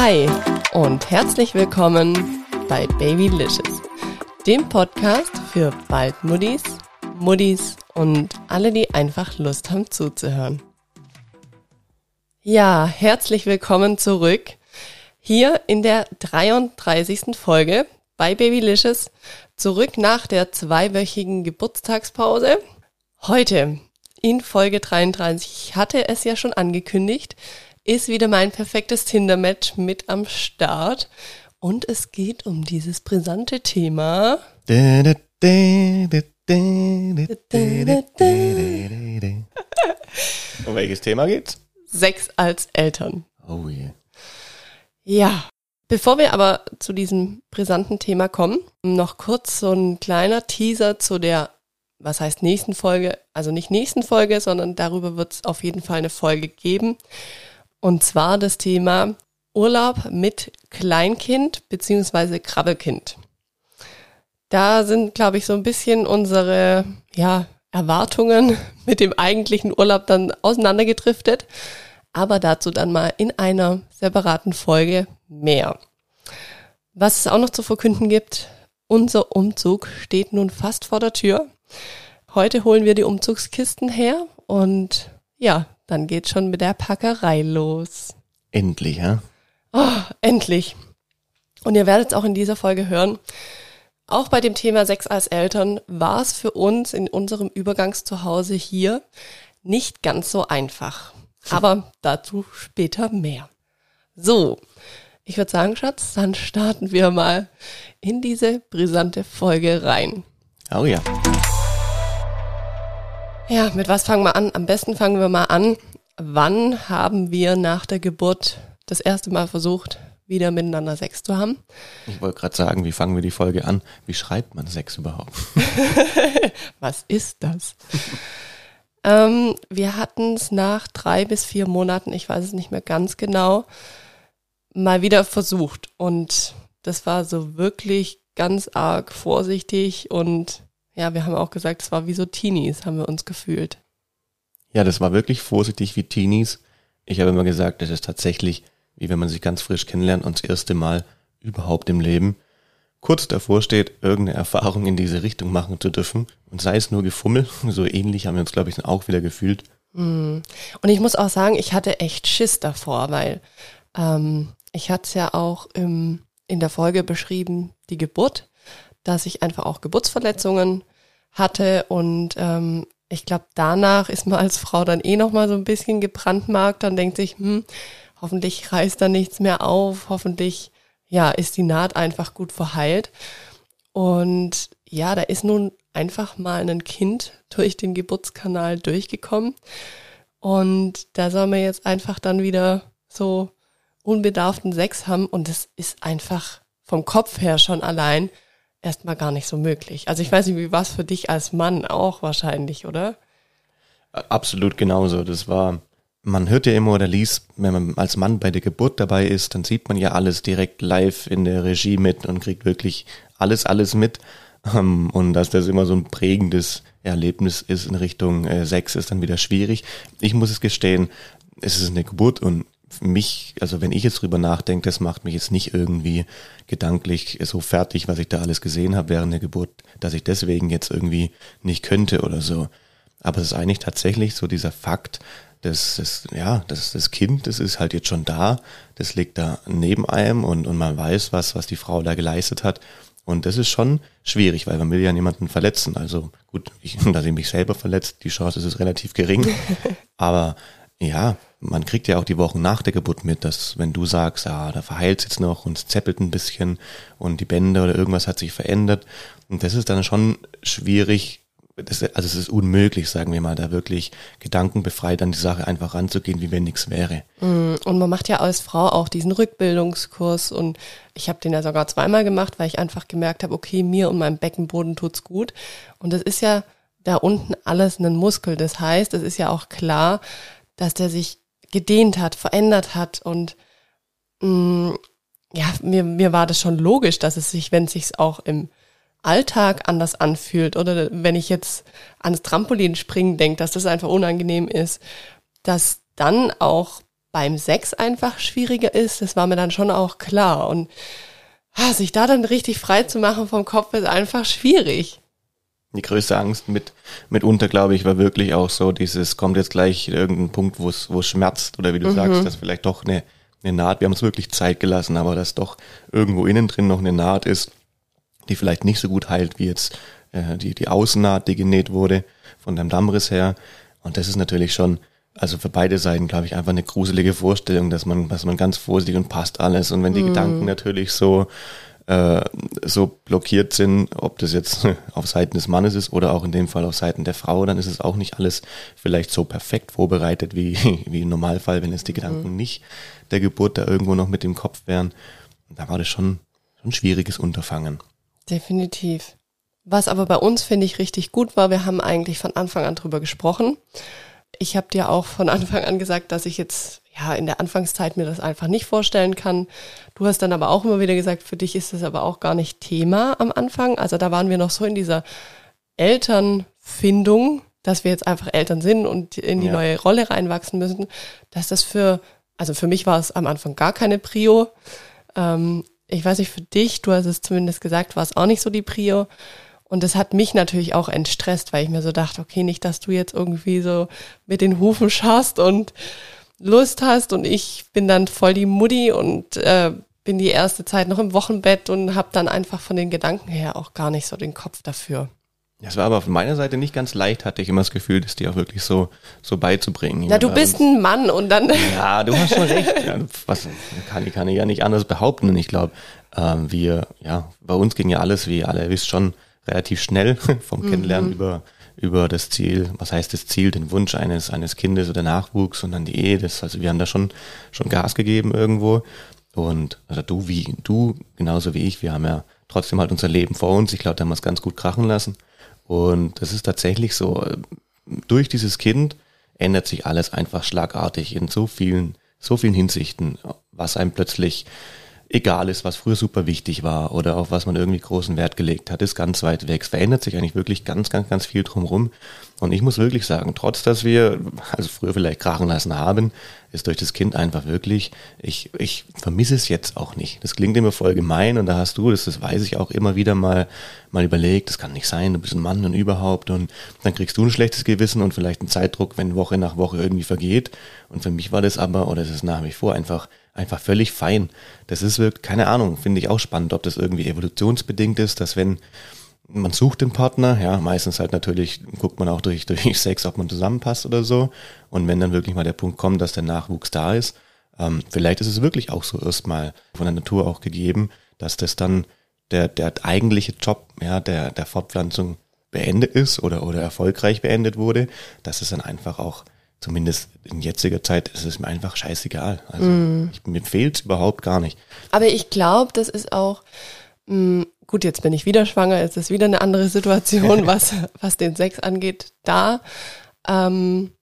Hi und herzlich willkommen bei Babylicious, dem Podcast für Baldmuddis, Muddis und alle, die einfach Lust haben zuzuhören. Ja, herzlich willkommen zurück hier in der 33. Folge bei Babylicious, zurück nach der zweiwöchigen Geburtstagspause. Heute in Folge 33, ich hatte es ja schon angekündigt, ist wieder mein perfektes Tinder-Match mit am Start. Und es geht um dieses brisante Thema. um welches Thema geht's? Sex als Eltern. Oh yeah. Ja. Bevor wir aber zu diesem brisanten Thema kommen, noch kurz so ein kleiner Teaser zu der, was heißt nächsten Folge, also nicht nächsten Folge, sondern darüber wird es auf jeden Fall eine Folge geben. Und zwar das Thema Urlaub mit Kleinkind beziehungsweise Krabbelkind. Da sind, glaube ich, so ein bisschen unsere ja, Erwartungen mit dem eigentlichen Urlaub dann auseinandergedriftet. Aber dazu dann mal in einer separaten Folge mehr. Was es auch noch zu verkünden gibt, unser Umzug steht nun fast vor der Tür. Heute holen wir die Umzugskisten her und ja, dann geht schon mit der Packerei los. Endlich, ja? Oh, endlich. Und ihr werdet es auch in dieser Folge hören. Auch bei dem Thema Sex als Eltern war es für uns in unserem Übergangszuhause hier nicht ganz so einfach. Aber dazu später mehr. So, ich würde sagen, Schatz, dann starten wir mal in diese brisante Folge rein. Oh ja. Ja, mit was fangen wir an? Am besten fangen wir mal an. Wann haben wir nach der Geburt das erste Mal versucht, wieder miteinander Sex zu haben? Ich wollte gerade sagen, wie fangen wir die Folge an? Wie schreibt man Sex überhaupt? was ist das? ähm, wir hatten es nach drei bis vier Monaten, ich weiß es nicht mehr ganz genau, mal wieder versucht. Und das war so wirklich ganz arg vorsichtig und ja, wir haben auch gesagt, es war wie so Teenies, haben wir uns gefühlt. Ja, das war wirklich vorsichtig wie Teenies. Ich habe immer gesagt, das ist tatsächlich, wie wenn man sich ganz frisch kennenlernt und das erste Mal überhaupt im Leben kurz davor steht, irgendeine Erfahrung in diese Richtung machen zu dürfen. Und sei es nur Gefummel, so ähnlich haben wir uns, glaube ich, auch wieder gefühlt. Mm. Und ich muss auch sagen, ich hatte echt Schiss davor, weil ähm, ich hatte es ja auch im, in der Folge beschrieben, die Geburt dass ich einfach auch Geburtsverletzungen hatte und ähm, ich glaube, danach ist man als Frau dann eh nochmal so ein bisschen gebrandmarkt, dann denkt sich, hm, hoffentlich reißt da nichts mehr auf, hoffentlich, ja, ist die Naht einfach gut verheilt. Und ja, da ist nun einfach mal ein Kind durch den Geburtskanal durchgekommen. Und da soll man jetzt einfach dann wieder so unbedarften Sex haben. Und das ist einfach vom Kopf her schon allein erstmal gar nicht so möglich. Also ich weiß nicht, wie war es für dich als Mann auch wahrscheinlich, oder? Absolut genauso. Das war, man hört ja immer oder liest, wenn man als Mann bei der Geburt dabei ist, dann sieht man ja alles direkt live in der Regie mit und kriegt wirklich alles, alles mit. Ähm, und dass das immer so ein prägendes Erlebnis ist in Richtung äh, Sex, ist dann wieder schwierig. Ich muss es gestehen, es ist eine Geburt und mich, also wenn ich jetzt drüber nachdenke, das macht mich jetzt nicht irgendwie gedanklich so fertig, was ich da alles gesehen habe während der Geburt, dass ich deswegen jetzt irgendwie nicht könnte oder so. Aber es ist eigentlich tatsächlich so dieser Fakt, dass das, ja, das, das Kind, das ist halt jetzt schon da, das liegt da neben einem und, und man weiß was, was die Frau da geleistet hat. Und das ist schon schwierig, weil man will ja niemanden verletzen. Also gut, ich, dass ich mich selber verletzt, die Chance ist relativ gering. Aber ja, man kriegt ja auch die Wochen nach der Geburt mit, dass wenn du sagst, ja, da verheilt es jetzt noch und es zeppelt ein bisschen und die Bänder oder irgendwas hat sich verändert. Und das ist dann schon schwierig, das, also es ist unmöglich, sagen wir mal, da wirklich gedankenbefreit an die Sache einfach ranzugehen, wie wenn nichts wäre. Mm, und man macht ja als Frau auch diesen Rückbildungskurs und ich habe den ja sogar zweimal gemacht, weil ich einfach gemerkt habe, okay, mir und meinem Beckenboden tut's gut. Und das ist ja da unten alles ein Muskel. Das heißt, es ist ja auch klar, dass der sich gedehnt hat, verändert hat und mh, mm, ja, mir, mir war das schon logisch, dass es sich, wenn es sich auch im Alltag anders anfühlt oder wenn ich jetzt ans Trampolin springen denke, dass das einfach unangenehm ist, dass dann auch beim Sex einfach schwieriger ist, das war mir dann schon auch klar. Und ah, sich da dann richtig frei zu machen vom Kopf ist einfach schwierig. Die größte Angst mit, mitunter, glaube ich, war wirklich auch so, dieses, kommt jetzt gleich irgendein Punkt, wo es, wo es schmerzt, oder wie du mhm. sagst, dass vielleicht doch eine, eine Naht, wir haben uns wirklich Zeit gelassen, aber dass doch irgendwo innen drin noch eine Naht ist, die vielleicht nicht so gut heilt wie jetzt äh, die, die Außennaht, die genäht wurde von deinem Dammriss her. Und das ist natürlich schon, also für beide Seiten, glaube ich, einfach eine gruselige Vorstellung, dass man, dass man ganz vorsichtig und passt alles. Und wenn die mm. Gedanken natürlich so, äh, so blockiert sind, ob das jetzt auf Seiten des Mannes ist oder auch in dem Fall auf Seiten der Frau, dann ist es auch nicht alles vielleicht so perfekt vorbereitet wie, wie im Normalfall, wenn es die Gedanken mm. nicht der Geburt da irgendwo noch mit dem Kopf wären. Da war das schon, schon ein schwieriges Unterfangen. Definitiv. Was aber bei uns, finde ich, richtig gut war, wir haben eigentlich von Anfang an drüber gesprochen. Ich habe dir auch von Anfang an gesagt, dass ich jetzt ja in der Anfangszeit mir das einfach nicht vorstellen kann. Du hast dann aber auch immer wieder gesagt, für dich ist das aber auch gar nicht Thema am Anfang. Also da waren wir noch so in dieser Elternfindung, dass wir jetzt einfach Eltern sind und in die ja. neue Rolle reinwachsen müssen, dass das für, also für mich war es am Anfang gar keine Prio. Ähm, ich weiß nicht, für dich, du hast es zumindest gesagt, war es auch nicht so die Prio. Und das hat mich natürlich auch entstresst, weil ich mir so dachte, okay, nicht, dass du jetzt irgendwie so mit den Hufen schaust und Lust hast und ich bin dann voll die Mutti und äh, bin die erste Zeit noch im Wochenbett und habe dann einfach von den Gedanken her auch gar nicht so den Kopf dafür. Es war aber von meiner Seite nicht ganz leicht, hatte ich immer das Gefühl, das dir auch wirklich so, so beizubringen. Na, du bist ein Mann und dann. Ja, du hast schon recht. Ja, was kann ich, kann ich ja nicht anders behaupten. Und ich glaube, ähm, wir, ja, bei uns ging ja alles, wie alle wisst, schon relativ schnell vom mhm. Kennenlernen über, über das Ziel, was heißt das Ziel, den Wunsch eines, eines Kindes oder Nachwuchs und dann die Ehe. Das, also wir haben da schon, schon Gas gegeben irgendwo. Und also du wie du, genauso wie ich, wir haben ja trotzdem halt unser Leben vor uns. Ich glaube, da haben wir es ganz gut krachen lassen. Und das ist tatsächlich so, durch dieses Kind ändert sich alles einfach schlagartig in so vielen, so vielen Hinsichten, was einem plötzlich egal ist, was früher super wichtig war oder auf was man irgendwie großen Wert gelegt hat, ist ganz weit weg. Es verändert sich eigentlich wirklich ganz, ganz, ganz viel drumherum. Und ich muss wirklich sagen, trotz dass wir, also früher vielleicht krachen lassen haben, ist durch das Kind einfach wirklich, ich, ich vermisse es jetzt auch nicht. Das klingt immer voll gemein und da hast du, das, das weiß ich auch immer wieder mal, mal überlegt, das kann nicht sein, du bist ein Mann und überhaupt und dann kriegst du ein schlechtes Gewissen und vielleicht einen Zeitdruck, wenn Woche nach Woche irgendwie vergeht. Und für mich war das aber, oder es ist nach wie vor einfach, einfach völlig fein. Das ist wirklich, keine Ahnung, finde ich auch spannend, ob das irgendwie evolutionsbedingt ist, dass wenn, man sucht den Partner, ja, meistens halt natürlich guckt man auch durch, durch Sex, ob man zusammenpasst oder so. Und wenn dann wirklich mal der Punkt kommt, dass der Nachwuchs da ist, ähm, vielleicht ist es wirklich auch so erstmal von der Natur auch gegeben, dass das dann der, der eigentliche Job, ja, der, der Fortpflanzung beendet ist oder, oder erfolgreich beendet wurde, dass es dann einfach auch, zumindest in jetziger Zeit, ist es mir einfach scheißegal. Also mm. ich, mir fehlt es überhaupt gar nicht. Aber ich glaube, das ist auch, mh, mm, gut, jetzt bin ich wieder schwanger, jetzt ist wieder eine andere Situation, was, was den Sex angeht, da. Ähm,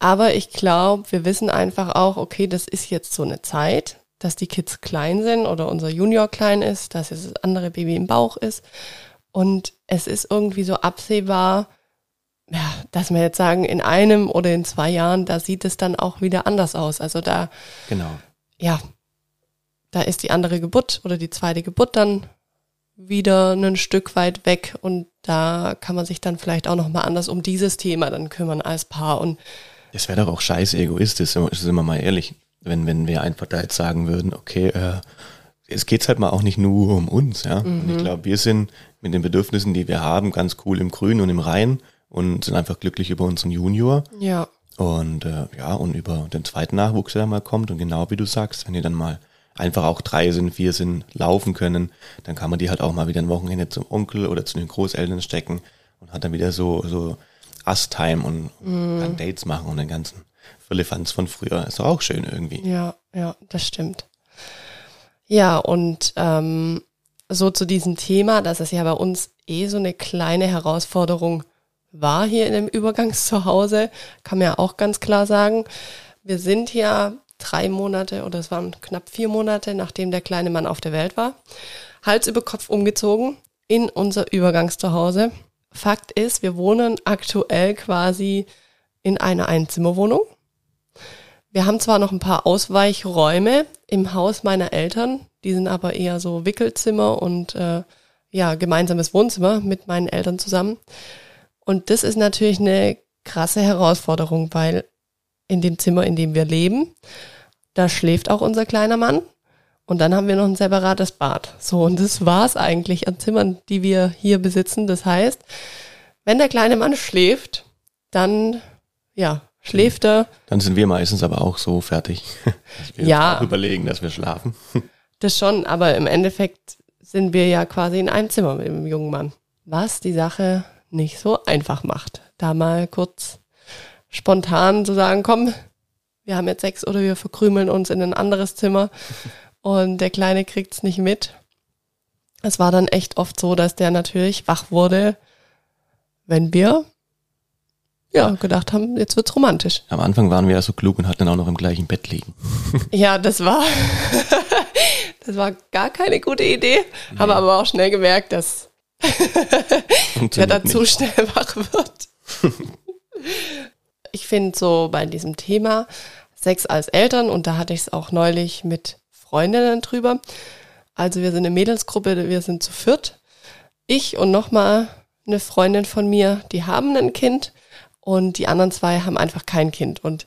aber ich glaube, wir wissen einfach auch, okay, das ist jetzt so eine Zeit, dass die Kids klein sind oder unser Junior klein ist, dass jetzt das andere Baby im Bauch ist. Und es ist irgendwie so absehbar, ja, dass wir jetzt sagen, in einem oder in zwei Jahren, da sieht es dann auch wieder anders aus. Also da, genau. ja, da ist die andere Geburt oder die zweite Geburt dann wieder ein Stück weit weg und da kann man sich dann vielleicht auch noch mal anders um dieses Thema dann kümmern als Paar und es wäre doch auch scheiße egoistisch, sind wir mal ehrlich, wenn, wenn wir einfach da jetzt sagen würden, okay, äh, es geht halt mal auch nicht nur um uns, ja. Mhm. Und ich mhm. glaube, wir sind mit den Bedürfnissen, die wir haben, ganz cool im Grün und im Rhein und sind einfach glücklich über unseren Junior. Ja. Und äh, ja, und über den zweiten Nachwuchs, der mal kommt. Und genau wie du sagst, wenn ihr dann mal einfach auch drei sind, vier sind, laufen können, dann kann man die halt auch mal wieder ein Wochenende zum Onkel oder zu den Großeltern stecken und hat dann wieder so, so Us-Time und mm. kann Dates machen und den ganzen Firlefanz von früher. Ist doch auch schön irgendwie. Ja, ja, das stimmt. Ja, und ähm, so zu diesem Thema, dass es ja bei uns eh so eine kleine Herausforderung war hier in dem Übergangszuhause, kann man ja auch ganz klar sagen. Wir sind ja drei Monate oder es waren knapp vier Monate, nachdem der kleine Mann auf der Welt war, Hals über Kopf umgezogen in unser Übergangszuhause. Fakt ist, wir wohnen aktuell quasi in einer Einzimmerwohnung. Wir haben zwar noch ein paar Ausweichräume im Haus meiner Eltern, die sind aber eher so Wickelzimmer und äh, ja, gemeinsames Wohnzimmer mit meinen Eltern zusammen. Und das ist natürlich eine krasse Herausforderung, weil in dem Zimmer, in dem wir leben, da schläft auch unser kleiner Mann. Und dann haben wir noch ein separates Bad. So, und das war's eigentlich an Zimmern, die wir hier besitzen. Das heißt, wenn der kleine Mann schläft, dann, ja, schläft er. Dann sind wir meistens aber auch so fertig, wir Ja. überlegen, dass wir schlafen. Das schon, aber im Endeffekt sind wir ja quasi in einem Zimmer mit dem jungen Mann. Was die Sache nicht so einfach macht. Da mal kurz spontan zu sagen, komm, wir haben jetzt sechs oder wir verkrümeln uns in ein anderes Zimmer und der Kleine kriegt's nicht mit. Es war dann echt oft so, dass der natürlich wach wurde, wenn wir ja gedacht haben, jetzt wird's romantisch. Am Anfang waren wir ja so klug und hatten dann auch noch im gleichen Bett liegen. Ja, das war, das war gar keine gute Idee. Haben wir aber auch schnell gemerkt, dass Funktioniert da zu schnell wach wird. Ich finde so bei diesem Thema Sex als Eltern, und da hatte ich es auch neulich mit Freundinnen drüber. Also wir sind eine Mädelsgruppe, wir sind zu viert. Ich und nochmal eine Freundin von mir, die haben ein Kind und die anderen zwei haben einfach kein Kind. Und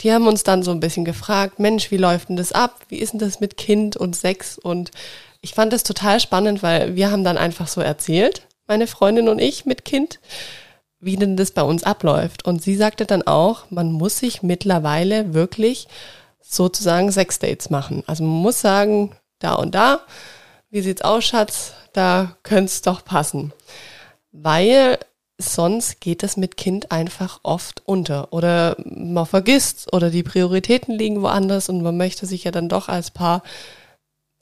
die haben uns dann so ein bisschen gefragt, Mensch, wie läuft denn das ab? Wie ist denn das mit Kind und Sex? Und ich fand das total spannend, weil wir haben dann einfach so erzählt, meine Freundin und ich mit Kind, wie denn das bei uns abläuft. Und sie sagte dann auch, man muss sich mittlerweile wirklich sozusagen Sexdates machen. Also man muss sagen, da und da, wie sieht's aus, Schatz? Da könnte es doch passen. Weil sonst geht es mit Kind einfach oft unter. Oder man vergisst oder die Prioritäten liegen woanders und man möchte sich ja dann doch als Paar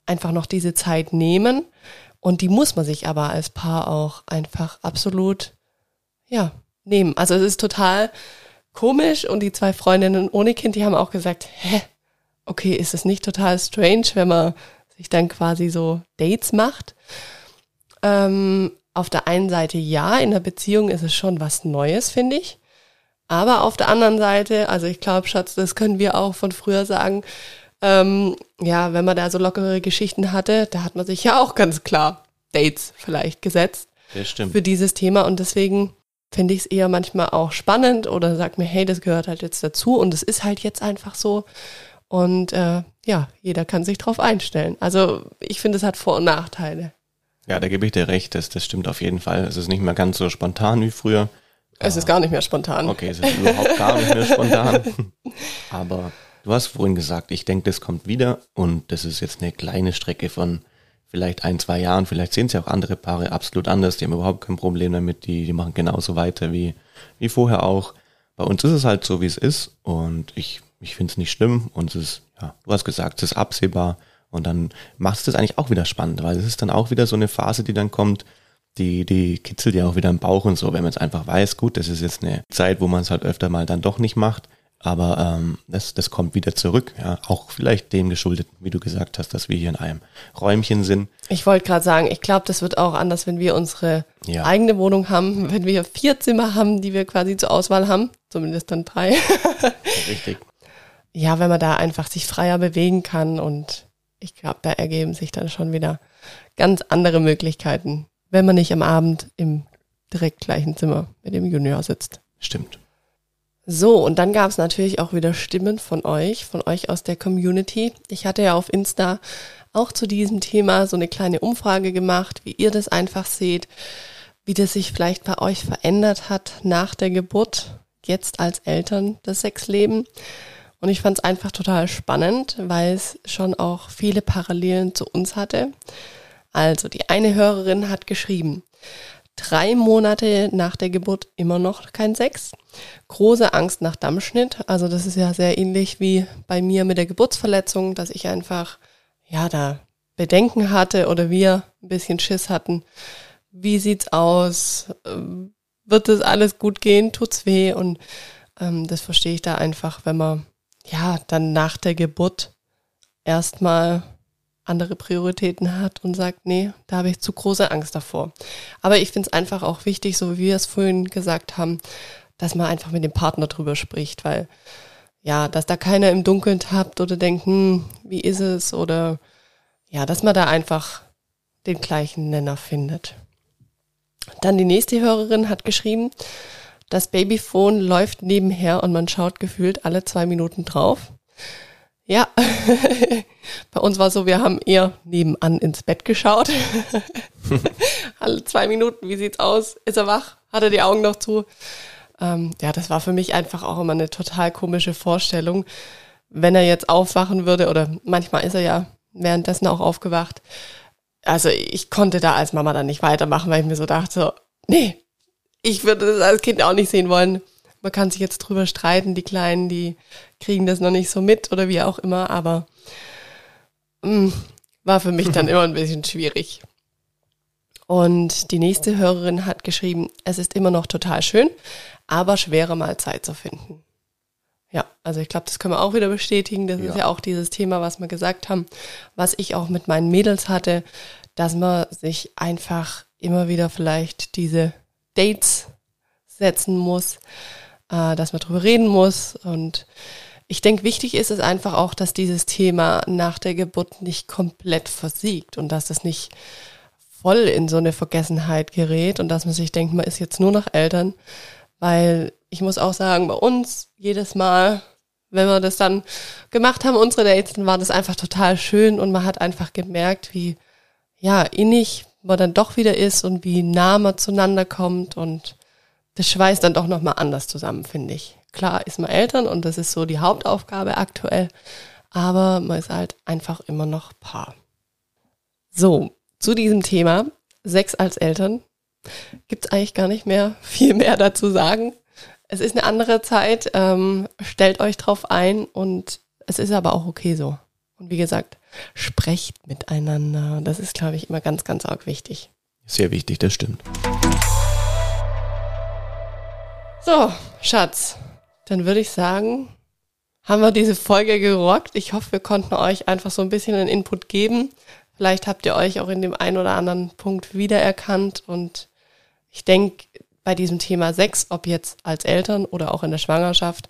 einfach noch diese Zeit nehmen. Und die muss man sich aber als Paar auch einfach absolut, ja, nehmen. Also es ist total komisch und die zwei Freundinnen ohne Kind, die haben auch gesagt, hä, okay, ist es nicht total strange, wenn man sich dann quasi so Dates macht? Ähm, auf der einen Seite ja, in der Beziehung ist es schon was Neues, finde ich. Aber auf der anderen Seite, also ich glaube, Schatz, das können wir auch von früher sagen, ähm, ja, wenn man da so lockere Geschichten hatte, da hat man sich ja auch ganz klar Dates vielleicht gesetzt Das stimmt. für dieses Thema und deswegen finde ich es eher manchmal auch spannend oder sag mir, hey, das gehört halt jetzt dazu und es ist halt jetzt einfach so und äh, ja, jeder kann sich drauf einstellen. Also ich finde, es hat Vor- und Nachteile. Ja, da gebe ich dir recht, das, das stimmt auf jeden Fall. Es ist nicht mehr ganz so spontan wie früher. Es ist gar nicht mehr spontan. Okay, es ist überhaupt gar nicht mehr spontan. Aber du hast vorhin gesagt, ich denke, das kommt wieder und das ist jetzt eine kleine Strecke von vielleicht ein, zwei Jahren. Vielleicht sehen es ja auch andere Paare absolut anders. Die haben überhaupt kein Problem damit. Die, die machen genauso weiter wie, wie vorher auch. Bei uns ist es halt so, wie es ist und ich, ich finde es nicht schlimm und es ist, ja, du hast gesagt, es ist absehbar und dann macht es das eigentlich auch wieder spannend, weil es ist dann auch wieder so eine Phase, die dann kommt, die, die kitzelt ja auch wieder im Bauch und so, wenn man jetzt einfach weiß, gut, das ist jetzt eine Zeit, wo man es halt öfter mal dann doch nicht macht, aber ähm, das, das kommt wieder zurück, ja, auch vielleicht dem geschuldet, wie du gesagt hast, dass wir hier in einem Räumchen sind. Ich wollte gerade sagen, ich glaube, das wird auch anders, wenn wir unsere Ja. eigene Wohnung haben, wenn wir vier Zimmer haben, die wir quasi zur Auswahl haben, zumindest dann drei. Richtig. ja, wenn man da einfach sich freier bewegen kann und ich glaube, da ergeben sich dann schon wieder ganz andere Möglichkeiten, wenn man nicht am Abend im direkt gleichen Zimmer mit dem Junior sitzt. Stimmt. So, und dann gab es natürlich auch wieder Stimmen von euch, von euch aus der Community. Ich hatte ja auf Insta auch zu diesem Thema so eine kleine Umfrage gemacht, wie ihr das einfach seht, wie das sich vielleicht bei euch verändert hat nach der Geburt, jetzt als Eltern das Sexleben. Und ich fand es einfach total spannend, weil es schon auch viele Parallelen zu uns hatte. Also die eine Hörerin hat geschrieben, drei Monate nach der Geburt immer noch kein Sex. Große Angst nach Dammschnitt. Also das ist ja sehr ähnlich wie bei mir mit der Geburtsverletzung, dass ich einfach, ja, da Bedenken hatte oder wir ein bisschen Schiss hatten. Wie sieht's aus? Ähm, Wird das alles gut gehen? Tut's weh? Und ähm, das verstehe ich da einfach, wenn man, ja, dann nach der Geburt erstmal andere Prioritäten hat und sagt, nee, da habe ich zu große Angst davor. Aber ich finde es einfach auch wichtig, so wie wir es vorhin gesagt haben, dass man einfach mit dem Partner drüber spricht, weil ja, dass da keiner im Dunkeln tappt oder denkt, hm, wie ist es? Oder ja, dass man da einfach den gleichen Nenner findet. Dann die nächste Hörerin hat geschrieben, das Babyphone läuft nebenher und man schaut gefühlt alle zwei Minuten drauf. Ja, bei uns war so, wir haben eher nebenan ins Bett geschaut. alle zwei Minuten, wie sieht's aus? Ist er wach? Hat er die Augen noch zu? Ähm, ja, das war für mich einfach auch immer eine total komische Vorstellung. Wenn er jetzt aufwachen würde, oder manchmal ist er ja währenddessen auch aufgewacht. Also ich konnte da als Mama dann nicht weitermachen, weil ich mir so dachte, nee, ich würde das als Kind auch nicht sehen wollen. Man kann sich jetzt drüber streiten, die Kleinen, die kriegen das noch nicht so mit oder wie auch immer, aber mh, mm, war für mich dann immer ein bisschen schwierig. Und die nächste Hörerin hat geschrieben, es ist immer noch total schön, aber schwerer mal Zeit zu finden. Ja, also ich glaube, das können wir auch wieder bestätigen. Das ja. ist ja auch dieses Thema, was wir gesagt haben, was ich auch mit meinen Mädels hatte, dass man sich einfach immer wieder vielleicht diese Dates setzen muss, äh, dass man drüber reden muss. Und ich denke, wichtig ist es einfach auch, dass dieses Thema nach der Geburt nicht komplett versiegt und dass das nicht voll in so eine Vergessenheit gerät und dass man sich denkt, man ist jetzt nur noch Eltern, weil ich muss auch sagen, bei uns jedes Mal, wenn wir das dann gemacht haben, unsere Dates, dann war das einfach total schön und man hat einfach gemerkt, wie ja innig man dann doch wieder ist und wie nah man zueinander kommt und das schweißt dann doch nochmal anders zusammen, finde ich. Klar ist man Eltern und das ist so die Hauptaufgabe aktuell, aber man ist halt einfach immer noch Paar. So, zu diesem Thema, Sex als Eltern, gibt es eigentlich gar nicht mehr viel mehr dazu sagen. Es ist eine andere Zeit, ähm, stellt euch drauf ein und es ist aber auch okay so. Und wie gesagt, sprecht miteinander. Das ist, glaube ich, immer ganz, ganz arg wichtig. Sehr wichtig, das stimmt. So, Schatz, dann würde ich sagen, haben wir diese Folge gerockt. Ich hoffe, wir konnten euch einfach so ein bisschen einen Input geben. Vielleicht habt ihr euch auch in dem einen oder anderen Punkt wiedererkannt und ich denke, bei diesem Thema Sex, ob jetzt als Eltern oder auch in der Schwangerschaft,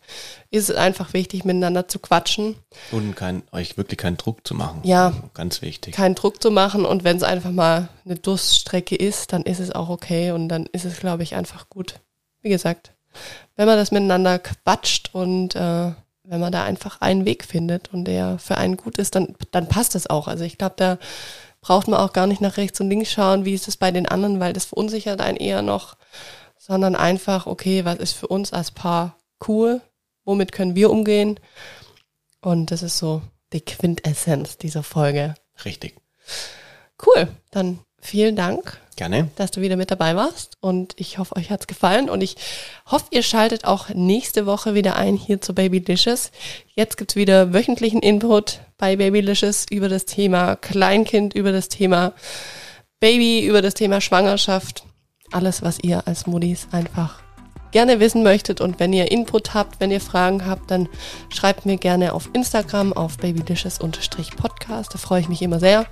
ist es einfach wichtig, miteinander zu quatschen. Und kein, euch wirklich keinen Druck zu machen. Ja. Ganz wichtig. Keinen Druck zu machen und wenn es einfach mal eine Durststrecke ist, dann ist es auch okay und dann ist es, glaube ich, einfach gut. Wie gesagt, wenn man das miteinander quatscht und äh, wenn man da einfach einen Weg findet und der für einen gut ist, dann, dann passt es auch. Also ich glaube, da braucht man auch gar nicht nach rechts und links schauen, wie ist es bei den anderen, weil das verunsichert einen eher noch, sondern einfach, okay, was ist für uns als Paar cool, womit können wir umgehen? Und das ist so die Quintessenz dieser Folge. Richtig. Cool, dann vielen Dank. Gerne. Dass du wieder mit dabei warst. Und ich hoffe, euch hat's gefallen. Und ich hoffe, ihr schaltet auch nächste Woche wieder ein hier zu Babylicious. Jetzt gibt's wieder wöchentlichen Input bei Babylicious über das Thema Kleinkind, über das Thema Baby, über das Thema Schwangerschaft. Alles, was ihr als Muddis einfach gerne wissen möchtet. Und wenn ihr Input habt, wenn ihr Fragen habt, dann schreibt mir gerne auf Instagram auf babylicious-podcast. Da freue ich mich immer sehr.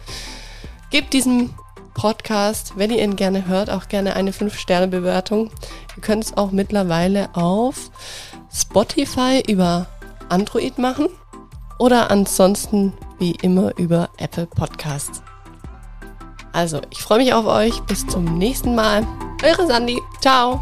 Gebt diesem Podcast, wenn ihr ihn gerne hört, auch gerne eine 5-Sterne-Bewertung. Ihr könnt es auch mittlerweile auf Spotify über Android machen oder ansonsten wie immer über Apple Podcasts. Also, ich freue mich auf euch. Bis zum nächsten Mal. Eure Sandy. Ciao.